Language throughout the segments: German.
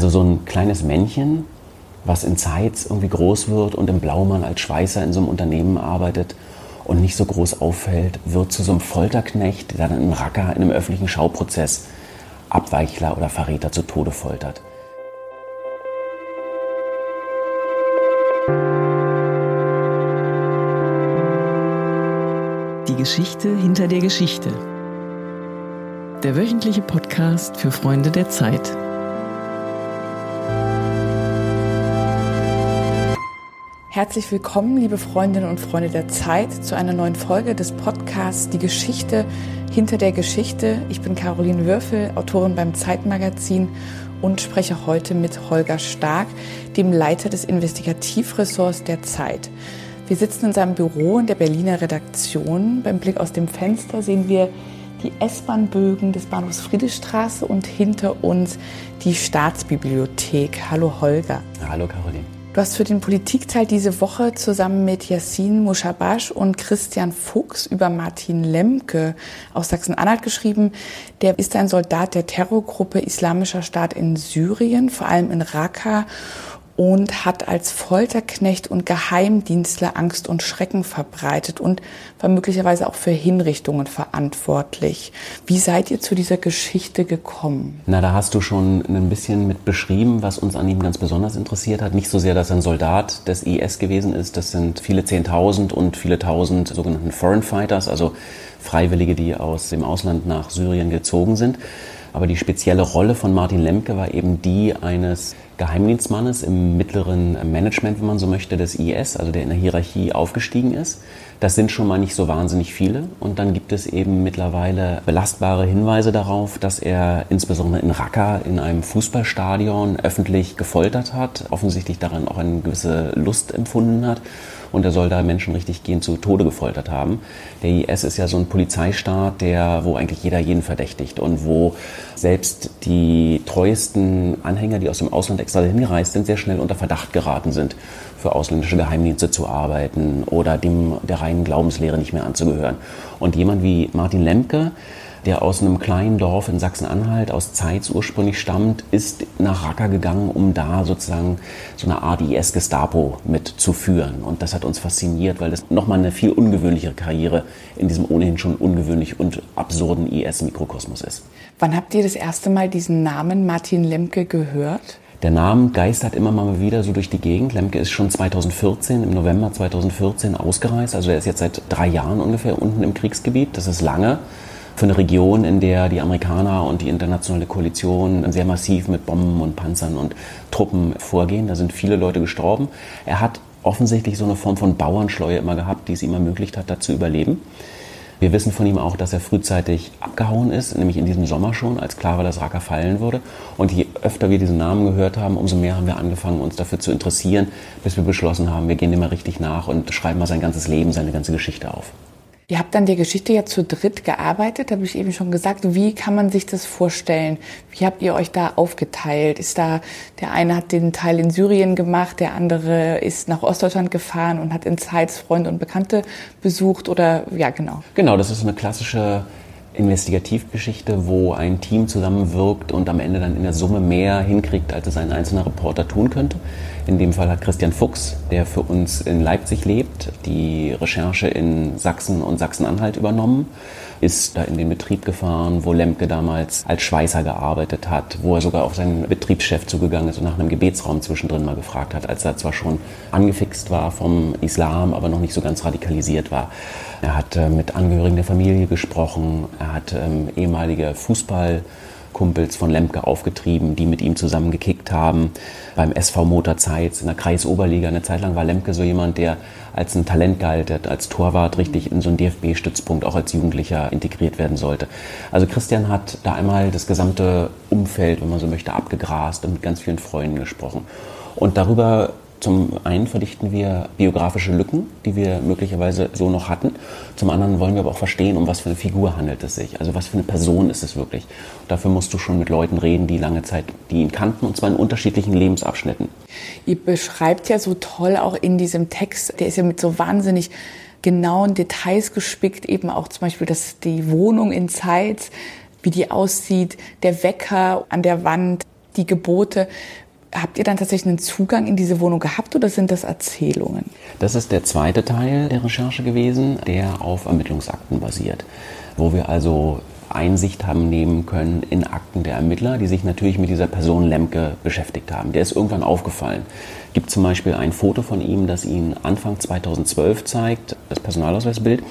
Also so ein kleines Männchen, was in Zeitz irgendwie groß wird und im Blaumann als Schweißer in so einem Unternehmen arbeitet und nicht so groß auffällt, wird zu so einem Folterknecht, der dann im Racker in einem öffentlichen Schauprozess Abweichler oder Verräter zu Tode foltert. Die Geschichte hinter der Geschichte. Der wöchentliche Podcast für Freunde der Zeit. Herzlich willkommen, liebe Freundinnen und Freunde der Zeit, zu einer neuen Folge des Podcasts Die Geschichte hinter der Geschichte. Ich bin Caroline Würfel, Autorin beim Zeitmagazin und spreche heute mit Holger Stark, dem Leiter des Investigativressorts der Zeit. Wir sitzen in seinem Büro in der Berliner Redaktion. Beim Blick aus dem Fenster sehen wir die S-Bahn-Bögen des Bahnhofs Friedrichstraße und hinter uns die Staatsbibliothek. Hallo Holger. Hallo Caroline. Hast für den Politikteil diese Woche zusammen mit Yassin Mushabash und Christian Fuchs über Martin Lemke aus Sachsen-Anhalt geschrieben. Der ist ein Soldat der Terrorgruppe Islamischer Staat in Syrien, vor allem in Raqqa und hat als Folterknecht und Geheimdienstler Angst und Schrecken verbreitet und war möglicherweise auch für Hinrichtungen verantwortlich. Wie seid ihr zu dieser Geschichte gekommen? Na, da hast du schon ein bisschen mit beschrieben, was uns an ihm ganz besonders interessiert hat. Nicht so sehr, dass er ein Soldat des IS gewesen ist, das sind viele Zehntausend und viele Tausend sogenannten Foreign Fighters, also Freiwillige, die aus dem Ausland nach Syrien gezogen sind. Aber die spezielle Rolle von Martin Lemke war eben die eines Geheimdienstmannes im mittleren Management, wenn man so möchte, des IS, also der in der Hierarchie aufgestiegen ist. Das sind schon mal nicht so wahnsinnig viele. Und dann gibt es eben mittlerweile belastbare Hinweise darauf, dass er insbesondere in Raqqa in einem Fußballstadion öffentlich gefoltert hat, offensichtlich daran auch eine gewisse Lust empfunden hat und er soll da Menschen richtig gehen zu Tode gefoltert haben. Der IS ist ja so ein Polizeistaat, der, wo eigentlich jeder jeden verdächtigt und wo selbst die treuesten Anhänger, die aus dem Ausland extra hingereist sind, sehr schnell unter Verdacht geraten sind, für ausländische Geheimdienste zu arbeiten oder dem der reinen Glaubenslehre nicht mehr anzugehören. Und jemand wie Martin Lemke, der aus einem kleinen Dorf in Sachsen-Anhalt, aus Zeitz ursprünglich stammt, ist nach Raqqa gegangen, um da sozusagen so eine Art IS-Gestapo mitzuführen. Und das hat uns fasziniert, weil das nochmal eine viel ungewöhnlichere Karriere in diesem ohnehin schon ungewöhnlich und absurden IS-Mikrokosmos ist. Wann habt ihr das erste Mal diesen Namen Martin Lemke gehört? Der Name geistert immer mal wieder so durch die Gegend. Lemke ist schon 2014, im November 2014 ausgereist. Also er ist jetzt seit drei Jahren ungefähr unten im Kriegsgebiet. Das ist lange für eine Region, in der die Amerikaner und die internationale Koalition sehr massiv mit Bomben und Panzern und Truppen vorgehen. Da sind viele Leute gestorben. Er hat offensichtlich so eine Form von Bauernschleue immer gehabt, die es ihm ermöglicht hat, da zu überleben. Wir wissen von ihm auch, dass er frühzeitig abgehauen ist, nämlich in diesem Sommer schon, als klar war, dass Raqqa fallen würde. Und je öfter wir diesen Namen gehört haben, umso mehr haben wir angefangen, uns dafür zu interessieren, bis wir beschlossen haben, wir gehen immer richtig nach und schreiben mal sein ganzes Leben, seine ganze Geschichte auf. Ihr habt dann die Geschichte ja zu dritt gearbeitet, habe ich eben schon gesagt. Wie kann man sich das vorstellen? Wie habt ihr euch da aufgeteilt? Ist da, der eine hat den Teil in Syrien gemacht, der andere ist nach Ostdeutschland gefahren und hat in Zeitz Freunde und Bekannte besucht oder, ja, genau. Genau, das ist eine klassische Investigativgeschichte, wo ein Team zusammenwirkt und am Ende dann in der Summe mehr hinkriegt, als es ein einzelner Reporter tun könnte. In dem Fall hat Christian Fuchs, der für uns in Leipzig lebt, die Recherche in Sachsen und Sachsen-Anhalt übernommen, ist da in den Betrieb gefahren, wo Lemke damals als Schweißer gearbeitet hat, wo er sogar auf seinen Betriebschef zugegangen ist und nach einem Gebetsraum zwischendrin mal gefragt hat, als er zwar schon angefixt war vom Islam, aber noch nicht so ganz radikalisiert war. Er hat äh, mit Angehörigen der Familie gesprochen, er hat ähm, ehemalige Fußball Kumpels von Lemke aufgetrieben, die mit ihm zusammen gekickt haben. Beim SV Motorzeit in der Kreisoberliga. Eine Zeit lang war Lemke so jemand, der als ein Talent galt, der als Torwart richtig in so einen DFB-Stützpunkt auch als Jugendlicher integriert werden sollte. Also Christian hat da einmal das gesamte Umfeld, wenn man so möchte, abgegrast und mit ganz vielen Freunden gesprochen. Und darüber zum einen verdichten wir biografische Lücken, die wir möglicherweise so noch hatten. Zum anderen wollen wir aber auch verstehen, um was für eine Figur handelt es sich. Also was für eine Person ist es wirklich. Dafür musst du schon mit Leuten reden, die lange Zeit, die ihn kannten, und zwar in unterschiedlichen Lebensabschnitten. Ihr beschreibt ja so toll auch in diesem Text, der ist ja mit so wahnsinnig genauen Details gespickt, eben auch zum Beispiel, dass die Wohnung in Zeit, wie die aussieht, der Wecker an der Wand, die Gebote. Habt ihr dann tatsächlich einen Zugang in diese Wohnung gehabt oder sind das Erzählungen? Das ist der zweite Teil der Recherche gewesen, der auf Ermittlungsakten basiert, wo wir also Einsicht haben nehmen können in Akten der Ermittler, die sich natürlich mit dieser Person Lemke beschäftigt haben. Der ist irgendwann aufgefallen. Gibt zum Beispiel ein Foto von ihm, das ihn Anfang 2012 zeigt, das Personalausweisbild,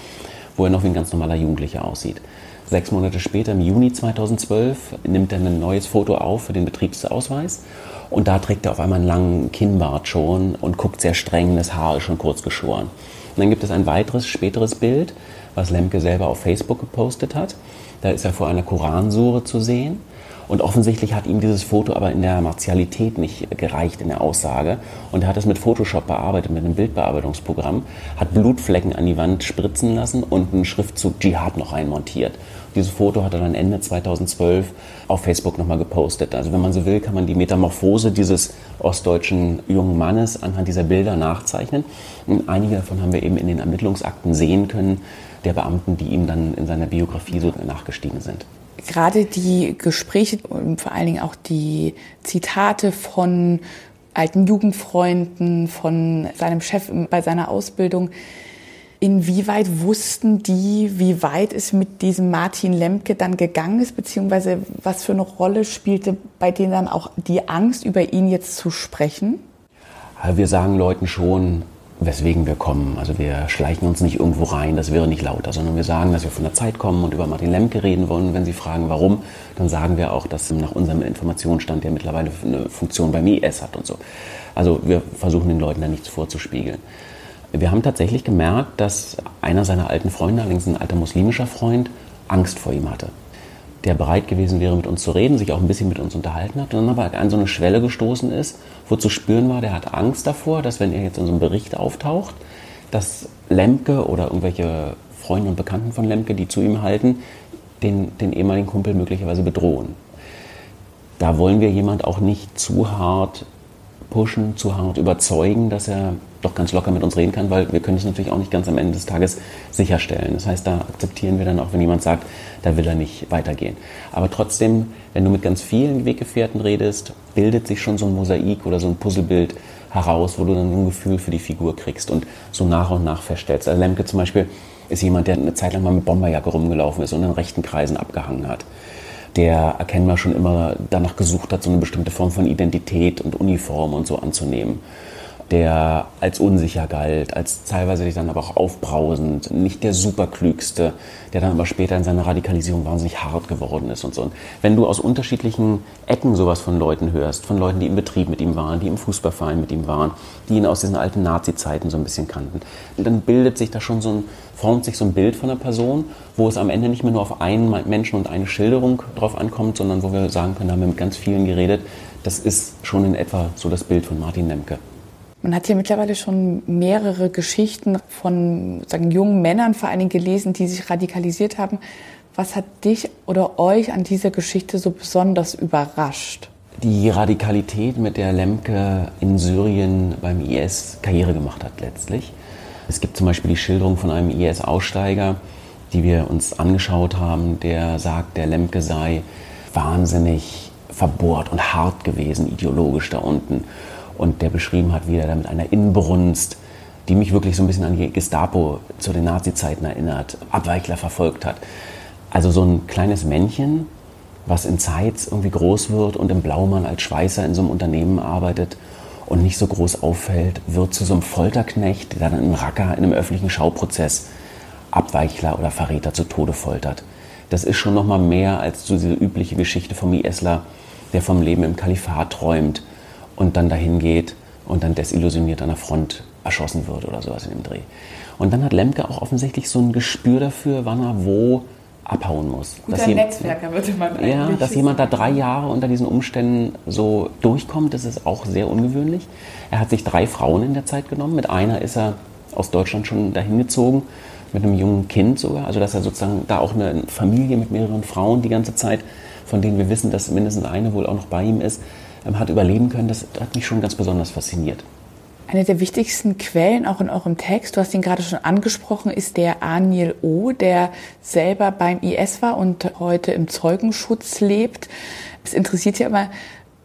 wo er noch wie ein ganz normaler Jugendlicher aussieht. Sechs Monate später, im Juni 2012, nimmt er ein neues Foto auf für den Betriebsausweis. Und da trägt er auf einmal einen langen Kinnbart schon und guckt sehr streng, das Haar ist schon kurz geschoren. Und dann gibt es ein weiteres, späteres Bild, was Lemke selber auf Facebook gepostet hat. Da ist er vor einer Koransure zu sehen. Und offensichtlich hat ihm dieses Foto aber in der Martialität nicht gereicht in der Aussage. Und er hat es mit Photoshop bearbeitet, mit einem Bildbearbeitungsprogramm, hat Blutflecken an die Wand spritzen lassen und einen Schriftzug Dschihad noch einmontiert. Dieses Foto hat er dann Ende 2012 auf Facebook nochmal gepostet. Also wenn man so will, kann man die Metamorphose dieses ostdeutschen jungen Mannes anhand dieser Bilder nachzeichnen. Und einige davon haben wir eben in den Ermittlungsakten sehen können, der Beamten, die ihm dann in seiner Biografie so nachgestiegen sind. Gerade die Gespräche und vor allen Dingen auch die Zitate von alten Jugendfreunden, von seinem Chef bei seiner Ausbildung, Inwieweit wussten die, wie weit es mit diesem Martin Lemke dann gegangen ist, beziehungsweise was für eine Rolle spielte bei denen dann auch die Angst, über ihn jetzt zu sprechen? Wir sagen Leuten schon, weswegen wir kommen. Also wir schleichen uns nicht irgendwo rein, das wäre nicht lauter, sondern wir sagen, dass wir von der Zeit kommen und über Martin Lemke reden wollen. Wenn Sie fragen, warum, dann sagen wir auch, dass nach unserem Informationsstand der mittlerweile eine Funktion beim IS hat und so. Also wir versuchen den Leuten da nichts vorzuspiegeln. Wir haben tatsächlich gemerkt, dass einer seiner alten Freunde, allerdings ein alter muslimischer Freund, Angst vor ihm hatte der bereit gewesen wäre, mit uns zu reden, sich auch ein bisschen mit uns unterhalten hat und dann aber an so eine Schwelle gestoßen ist, wo zu spüren war, der hat Angst davor, dass wenn er jetzt in so einem Bericht auftaucht, dass Lemke oder irgendwelche Freunde und Bekannten von Lemke, die zu ihm halten, den, den ehemaligen Kumpel möglicherweise bedrohen. Da wollen wir jemand auch nicht zu hart pushen, zu hart überzeugen, dass er doch ganz locker mit uns reden kann, weil wir können es natürlich auch nicht ganz am Ende des Tages sicherstellen. Das heißt, da akzeptieren wir dann auch, wenn jemand sagt, da will er nicht weitergehen. Aber trotzdem, wenn du mit ganz vielen Weggefährten redest, bildet sich schon so ein Mosaik oder so ein Puzzlebild heraus, wo du dann ein Gefühl für die Figur kriegst und so nach und nach feststellst. Also Lemke zum Beispiel ist jemand, der eine Zeit lang mal mit Bomberjacke rumgelaufen ist und in rechten Kreisen abgehangen hat der erkennbar schon immer danach gesucht hat, so eine bestimmte Form von Identität und Uniform und so anzunehmen der als unsicher galt, als teilweise dann aber auch aufbrausend, nicht der superklügste, der dann aber später in seiner Radikalisierung wahnsinnig hart geworden ist und so. Und wenn du aus unterschiedlichen Ecken sowas von Leuten hörst, von Leuten, die im Betrieb mit ihm waren, die im Fußballverein mit ihm waren, die ihn aus diesen alten Nazi-Zeiten so ein bisschen kannten, dann bildet sich da schon so ein, formt sich so ein Bild von einer Person, wo es am Ende nicht mehr nur auf einen Menschen und eine Schilderung drauf ankommt, sondern wo wir sagen können, da haben wir mit ganz vielen geredet, das ist schon in etwa so das Bild von Martin Lemke. Man hat hier mittlerweile schon mehrere Geschichten von sagen, jungen Männern vor allen Dingen gelesen, die sich radikalisiert haben. Was hat dich oder euch an dieser Geschichte so besonders überrascht? Die Radikalität, mit der Lemke in Syrien beim IS Karriere gemacht hat letztlich. Es gibt zum Beispiel die Schilderung von einem IS-Aussteiger, die wir uns angeschaut haben, der sagt, der Lemke sei wahnsinnig verbohrt und hart gewesen, ideologisch da unten und der beschrieben hat, wie er da mit einer Inbrunst, die mich wirklich so ein bisschen an die Gestapo zu den Nazi-Zeiten erinnert, Abweichler verfolgt hat. Also so ein kleines Männchen, was in Zeitz irgendwie groß wird und im Blaumann als Schweißer in so einem Unternehmen arbeitet und nicht so groß auffällt, wird zu so einem Folterknecht, der dann einen Racker in einem öffentlichen Schauprozess Abweichler oder Verräter zu Tode foltert. Das ist schon noch mal mehr als so diese übliche Geschichte vom ISler, der vom Leben im Kalifat träumt und dann dahin geht und dann desillusioniert an der Front erschossen wird oder sowas in dem Dreh. Und dann hat Lemke auch offensichtlich so ein Gespür dafür, wann er wo abhauen muss. Guter Netzwerker würde man eigentlich Ja, dass jemand da drei Jahre unter diesen Umständen so durchkommt, das ist auch sehr ungewöhnlich. Er hat sich drei Frauen in der Zeit genommen. Mit einer ist er aus Deutschland schon dahin gezogen, mit einem jungen Kind sogar. Also dass er sozusagen da auch eine Familie mit mehreren Frauen die ganze Zeit, von denen wir wissen, dass mindestens eine wohl auch noch bei ihm ist, hat überleben können, das hat mich schon ganz besonders fasziniert. Eine der wichtigsten Quellen auch in eurem Text, du hast ihn gerade schon angesprochen, ist der Aniel O., der selber beim IS war und heute im Zeugenschutz lebt. Es interessiert ja immer,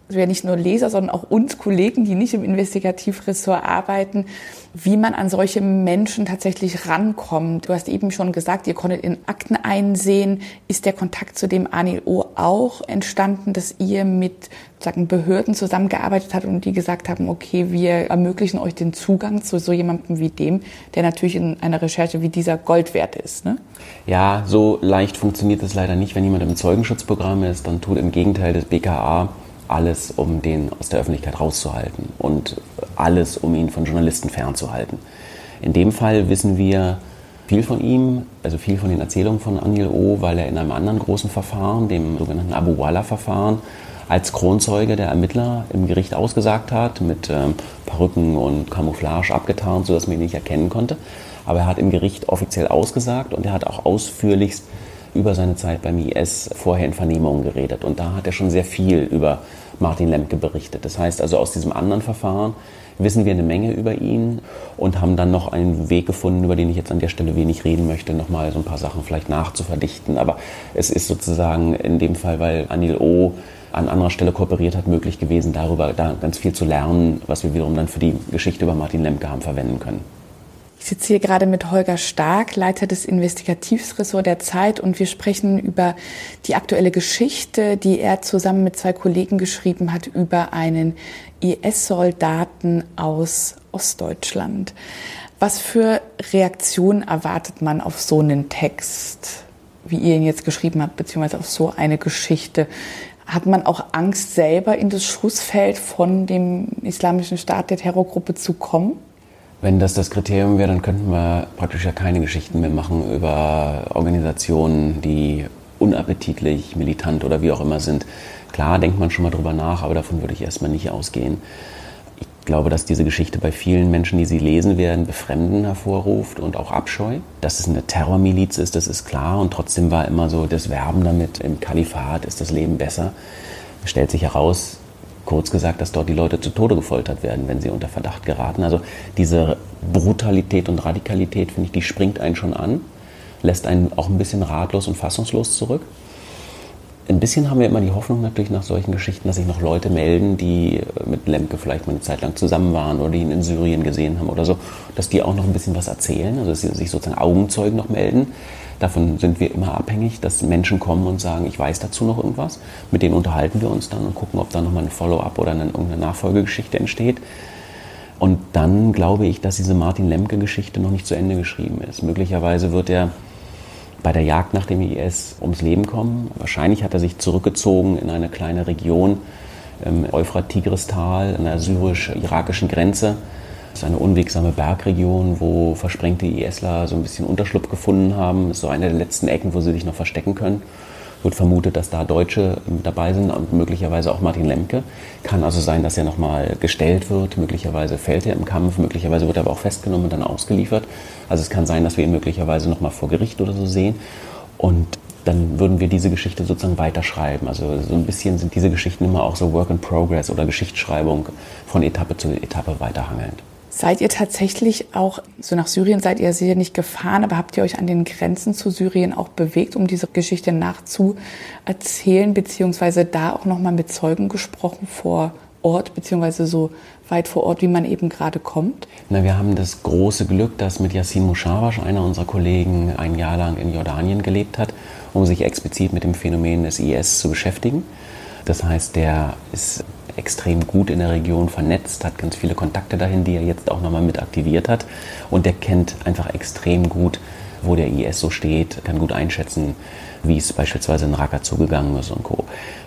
also ja nicht nur Leser, sondern auch uns Kollegen, die nicht im Investigativressort arbeiten, wie man an solche Menschen tatsächlich rankommt. Du hast eben schon gesagt, ihr konntet in Akten einsehen. Ist der Kontakt zu dem Anil auch entstanden, dass ihr mit sagen, Behörden zusammengearbeitet habt und die gesagt haben, okay, wir ermöglichen euch den Zugang zu so jemandem wie dem, der natürlich in einer Recherche wie dieser Gold wert ist? Ne? Ja, so leicht funktioniert es leider nicht. Wenn jemand im Zeugenschutzprogramm ist, dann tut im Gegenteil das BKA alles, um den aus der Öffentlichkeit rauszuhalten und alles, um ihn von Journalisten fernzuhalten. In dem Fall wissen wir viel von ihm, also viel von den Erzählungen von Anil O, weil er in einem anderen großen Verfahren, dem sogenannten Abu Wala-Verfahren, als Kronzeuge der Ermittler im Gericht ausgesagt hat, mit ähm, Perücken und Camouflage abgetarnt, sodass man ihn nicht erkennen konnte. Aber er hat im Gericht offiziell ausgesagt und er hat auch ausführlichst über seine Zeit beim IS vorher in Vernehmungen geredet. Und da hat er schon sehr viel über Martin Lemke berichtet. Das heißt also, aus diesem anderen Verfahren wissen wir eine Menge über ihn und haben dann noch einen Weg gefunden, über den ich jetzt an der Stelle wenig reden möchte, nochmal so ein paar Sachen vielleicht nachzuverdichten. Aber es ist sozusagen in dem Fall, weil Anil O an anderer Stelle kooperiert hat, möglich gewesen, darüber da ganz viel zu lernen, was wir wiederum dann für die Geschichte über Martin Lemke haben verwenden können. Ich sitze hier gerade mit Holger Stark, Leiter des Investigativressorts der Zeit, und wir sprechen über die aktuelle Geschichte, die er zusammen mit zwei Kollegen geschrieben hat über einen IS-Soldaten aus Ostdeutschland. Was für Reaktionen erwartet man auf so einen Text, wie ihr ihn jetzt geschrieben habt, beziehungsweise auf so eine Geschichte? Hat man auch Angst, selber in das Schussfeld von dem Islamischen Staat der Terrorgruppe zu kommen? Wenn das das Kriterium wäre, dann könnten wir praktisch ja keine Geschichten mehr machen über Organisationen, die unappetitlich, militant oder wie auch immer sind. Klar denkt man schon mal drüber nach, aber davon würde ich erstmal nicht ausgehen. Ich glaube, dass diese Geschichte bei vielen Menschen, die sie lesen werden, Befremden hervorruft und auch Abscheu. Dass es eine Terrormiliz ist, das ist klar. Und trotzdem war immer so das Werben damit, im Kalifat ist das Leben besser. Es stellt sich heraus, Kurz gesagt, dass dort die Leute zu Tode gefoltert werden, wenn sie unter Verdacht geraten. Also diese Brutalität und Radikalität, finde ich, die springt einen schon an, lässt einen auch ein bisschen ratlos und fassungslos zurück. Ein bisschen haben wir immer die Hoffnung natürlich nach solchen Geschichten, dass sich noch Leute melden, die mit Lemke vielleicht mal eine Zeit lang zusammen waren oder die ihn in Syrien gesehen haben oder so, dass die auch noch ein bisschen was erzählen, also dass sie sich sozusagen Augenzeugen noch melden. Davon sind wir immer abhängig, dass Menschen kommen und sagen, ich weiß dazu noch irgendwas. Mit denen unterhalten wir uns dann und gucken, ob da nochmal ein Follow-up oder eine, irgendeine Nachfolgegeschichte entsteht. Und dann glaube ich, dass diese Martin Lemke-Geschichte noch nicht zu Ende geschrieben ist. Möglicherweise wird er bei der Jagd nach dem IS ums Leben kommen. Wahrscheinlich hat er sich zurückgezogen in eine kleine Region im Euphrat-Tigris-Tal an der syrisch-irakischen Grenze das ist eine unwegsame Bergregion, wo versprengte ISler so ein bisschen Unterschlupf gefunden haben. Das ist so eine der letzten Ecken, wo sie sich noch verstecken können. Wird vermutet, dass da Deutsche dabei sind und möglicherweise auch Martin Lemke. Kann also sein, dass er nochmal gestellt wird. Möglicherweise fällt er im Kampf. Möglicherweise wird er aber auch festgenommen und dann ausgeliefert. Also es kann sein, dass wir ihn möglicherweise nochmal vor Gericht oder so sehen. Und dann würden wir diese Geschichte sozusagen weiterschreiben. Also so ein bisschen sind diese Geschichten immer auch so Work in Progress oder Geschichtsschreibung von Etappe zu Etappe weiterhangelnd. Seid ihr tatsächlich auch, so nach Syrien seid ihr sicher nicht gefahren, aber habt ihr euch an den Grenzen zu Syrien auch bewegt, um diese Geschichte nachzuerzählen, beziehungsweise da auch nochmal mit Zeugen gesprochen vor Ort, beziehungsweise so weit vor Ort, wie man eben gerade kommt? Na, wir haben das große Glück, dass mit Yassin Mushawash, einer unserer Kollegen, ein Jahr lang in Jordanien gelebt hat, um sich explizit mit dem Phänomen des IS zu beschäftigen. Das heißt, der ist extrem gut in der Region vernetzt, hat ganz viele Kontakte dahin, die er jetzt auch nochmal mit aktiviert hat. Und der kennt einfach extrem gut, wo der IS so steht, kann gut einschätzen, wie es beispielsweise in Raqqa zugegangen ist und Co.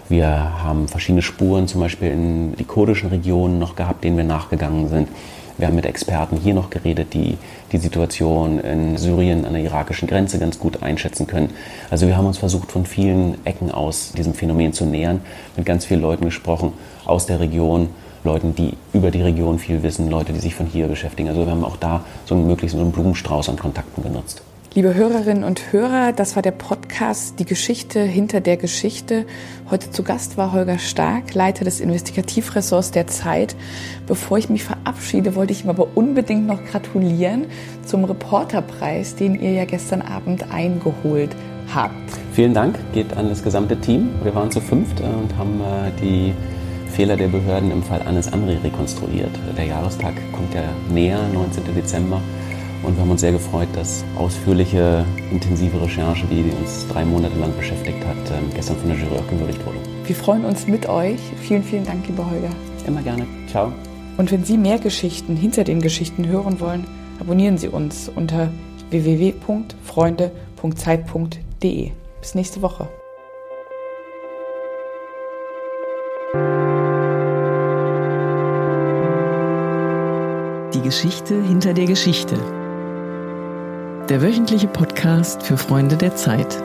Wir haben verschiedene Spuren, zum Beispiel in die kurdischen Regionen noch gehabt, denen wir nachgegangen sind. Wir haben mit Experten hier noch geredet, die die Situation in Syrien an der irakischen Grenze ganz gut einschätzen können. Also wir haben uns versucht, von vielen Ecken aus diesem Phänomen zu nähern, mit ganz vielen Leuten gesprochen aus der Region, Leuten, die über die Region viel wissen, Leute, die sich von hier beschäftigen. Also wir haben auch da so einen möglichst so einen Blumenstrauß an Kontakten genutzt. Liebe Hörerinnen und Hörer, das war der Podcast Die Geschichte hinter der Geschichte. Heute zu Gast war Holger Stark, Leiter des Investigativressorts der Zeit. Bevor ich mich verabschiede, wollte ich ihm aber unbedingt noch gratulieren zum Reporterpreis, den ihr ja gestern Abend eingeholt habt. Vielen Dank, geht an das gesamte Team. Wir waren zu fünft und haben äh, die Fehler der Behörden im Fall Annes Amri rekonstruiert. Der Jahrestag kommt ja näher, 19. Dezember. Und wir haben uns sehr gefreut, dass ausführliche, intensive Recherche, die uns drei Monate lang beschäftigt hat, ähm, gestern von der Jury auch gewürdigt wurde. Wir freuen uns mit euch. Vielen, vielen Dank, lieber Holger. Immer gerne. Ciao. Und wenn Sie mehr Geschichten hinter den Geschichten hören wollen, abonnieren Sie uns unter www.freunde.zeit.de. Bis nächste Woche. Die Geschichte hinter der Geschichte. Der wöchentliche Podcast für Freunde der Zeit.